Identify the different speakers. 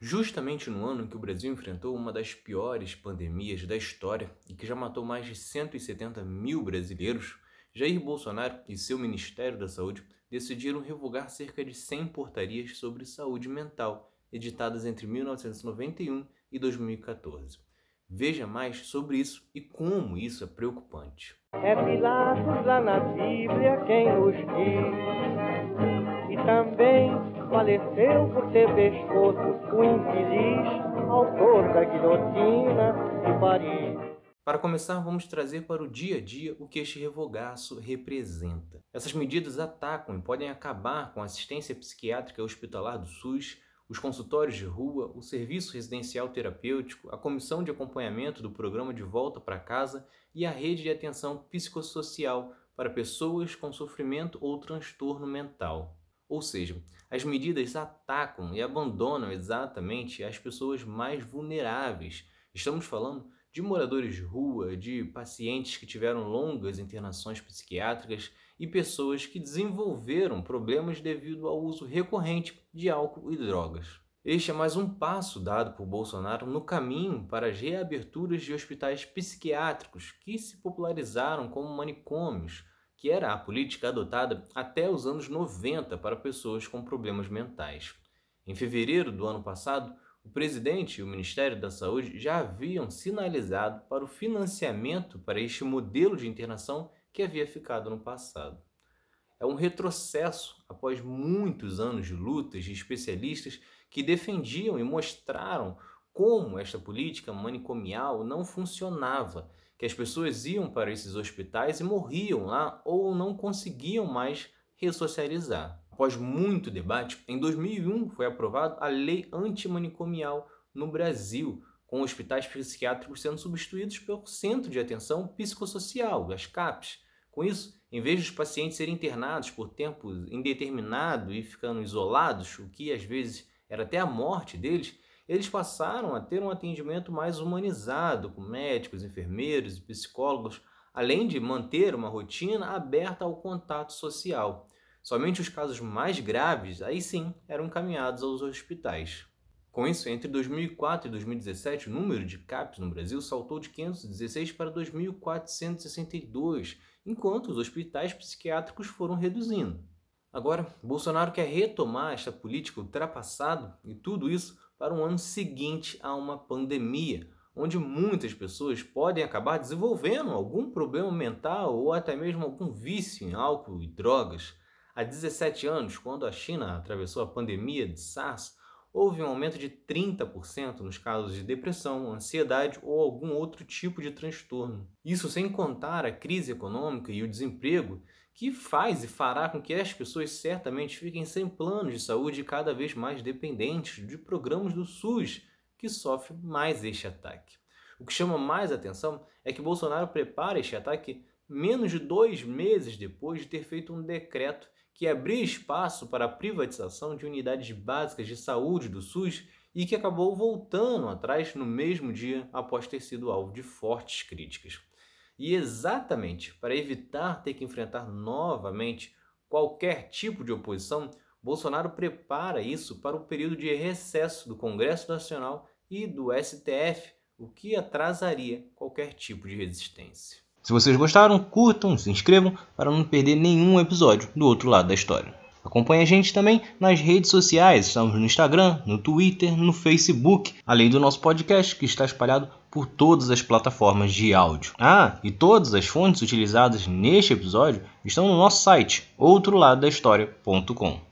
Speaker 1: Justamente no ano em que o Brasil enfrentou uma das piores pandemias da história e que já matou mais de 170 mil brasileiros, Jair Bolsonaro e seu Ministério da Saúde decidiram revogar cerca de 100 portarias sobre saúde mental, editadas entre 1991 e 2014. Veja mais sobre isso e como isso é preocupante.
Speaker 2: É Pilatos lá na Bíblia quem nos diz, e também faleceu por ter pescoço o infeliz autor da guilhotina de Paris.
Speaker 1: Para começar, vamos trazer para o dia a dia o que este revogaço representa. Essas medidas atacam e podem acabar com a assistência psiquiátrica hospitalar do SUS, os consultórios de rua, o serviço residencial terapêutico, a comissão de acompanhamento do programa de volta para casa e a rede de atenção psicossocial para pessoas com sofrimento ou transtorno mental. Ou seja, as medidas atacam e abandonam exatamente as pessoas mais vulneráveis. Estamos falando de moradores de rua, de pacientes que tiveram longas internações psiquiátricas e pessoas que desenvolveram problemas devido ao uso recorrente de álcool e drogas. Este é mais um passo dado por Bolsonaro no caminho para as reaberturas de hospitais psiquiátricos que se popularizaram como manicômios, que era a política adotada até os anos 90 para pessoas com problemas mentais. Em fevereiro do ano passado, o presidente e o Ministério da Saúde já haviam sinalizado para o financiamento para este modelo de internação que havia ficado no passado. É um retrocesso após muitos anos de lutas de especialistas que defendiam e mostraram como esta política manicomial não funcionava que as pessoas iam para esses hospitais e morriam lá ou não conseguiam mais ressocializar. Após muito debate, em 2001 foi aprovada a Lei Antimanicomial no Brasil, com hospitais psiquiátricos sendo substituídos pelo Centro de Atenção Psicossocial, as CAPs. Com isso, em vez dos pacientes serem internados por tempo indeterminado e ficando isolados, o que às vezes era até a morte deles, eles passaram a ter um atendimento mais humanizado, com médicos, enfermeiros e psicólogos, além de manter uma rotina aberta ao contato social. Somente os casos mais graves, aí sim, eram encaminhados aos hospitais. Com isso, entre 2004 e 2017, o número de CAPs no Brasil saltou de 516 para 2.462, enquanto os hospitais psiquiátricos foram reduzindo. Agora, Bolsonaro quer retomar esta política ultrapassada e tudo isso para um ano seguinte a uma pandemia, onde muitas pessoas podem acabar desenvolvendo algum problema mental ou até mesmo algum vício em álcool e drogas. Há 17 anos, quando a China atravessou a pandemia de SARS, houve um aumento de 30% nos casos de depressão, ansiedade ou algum outro tipo de transtorno. Isso sem contar a crise econômica e o desemprego, que faz e fará com que as pessoas certamente fiquem sem planos de saúde cada vez mais dependentes de programas do SUS, que sofre mais este ataque. O que chama mais atenção é que Bolsonaro prepara este ataque menos de dois meses depois de ter feito um decreto que abria espaço para a privatização de unidades básicas de saúde do SUS e que acabou voltando atrás no mesmo dia após ter sido alvo de fortes críticas. E exatamente para evitar ter que enfrentar novamente qualquer tipo de oposição, Bolsonaro prepara isso para o período de recesso do Congresso Nacional e do STF, o que atrasaria qualquer tipo de resistência.
Speaker 3: Se vocês gostaram, curtam, se inscrevam para não perder nenhum episódio do outro lado da história. Acompanhe a gente também nas redes sociais, estamos no Instagram, no Twitter, no Facebook, além do nosso podcast que está espalhado por todas as plataformas de áudio. Ah, e todas as fontes utilizadas neste episódio estão no nosso site, outroladodahistoria.com.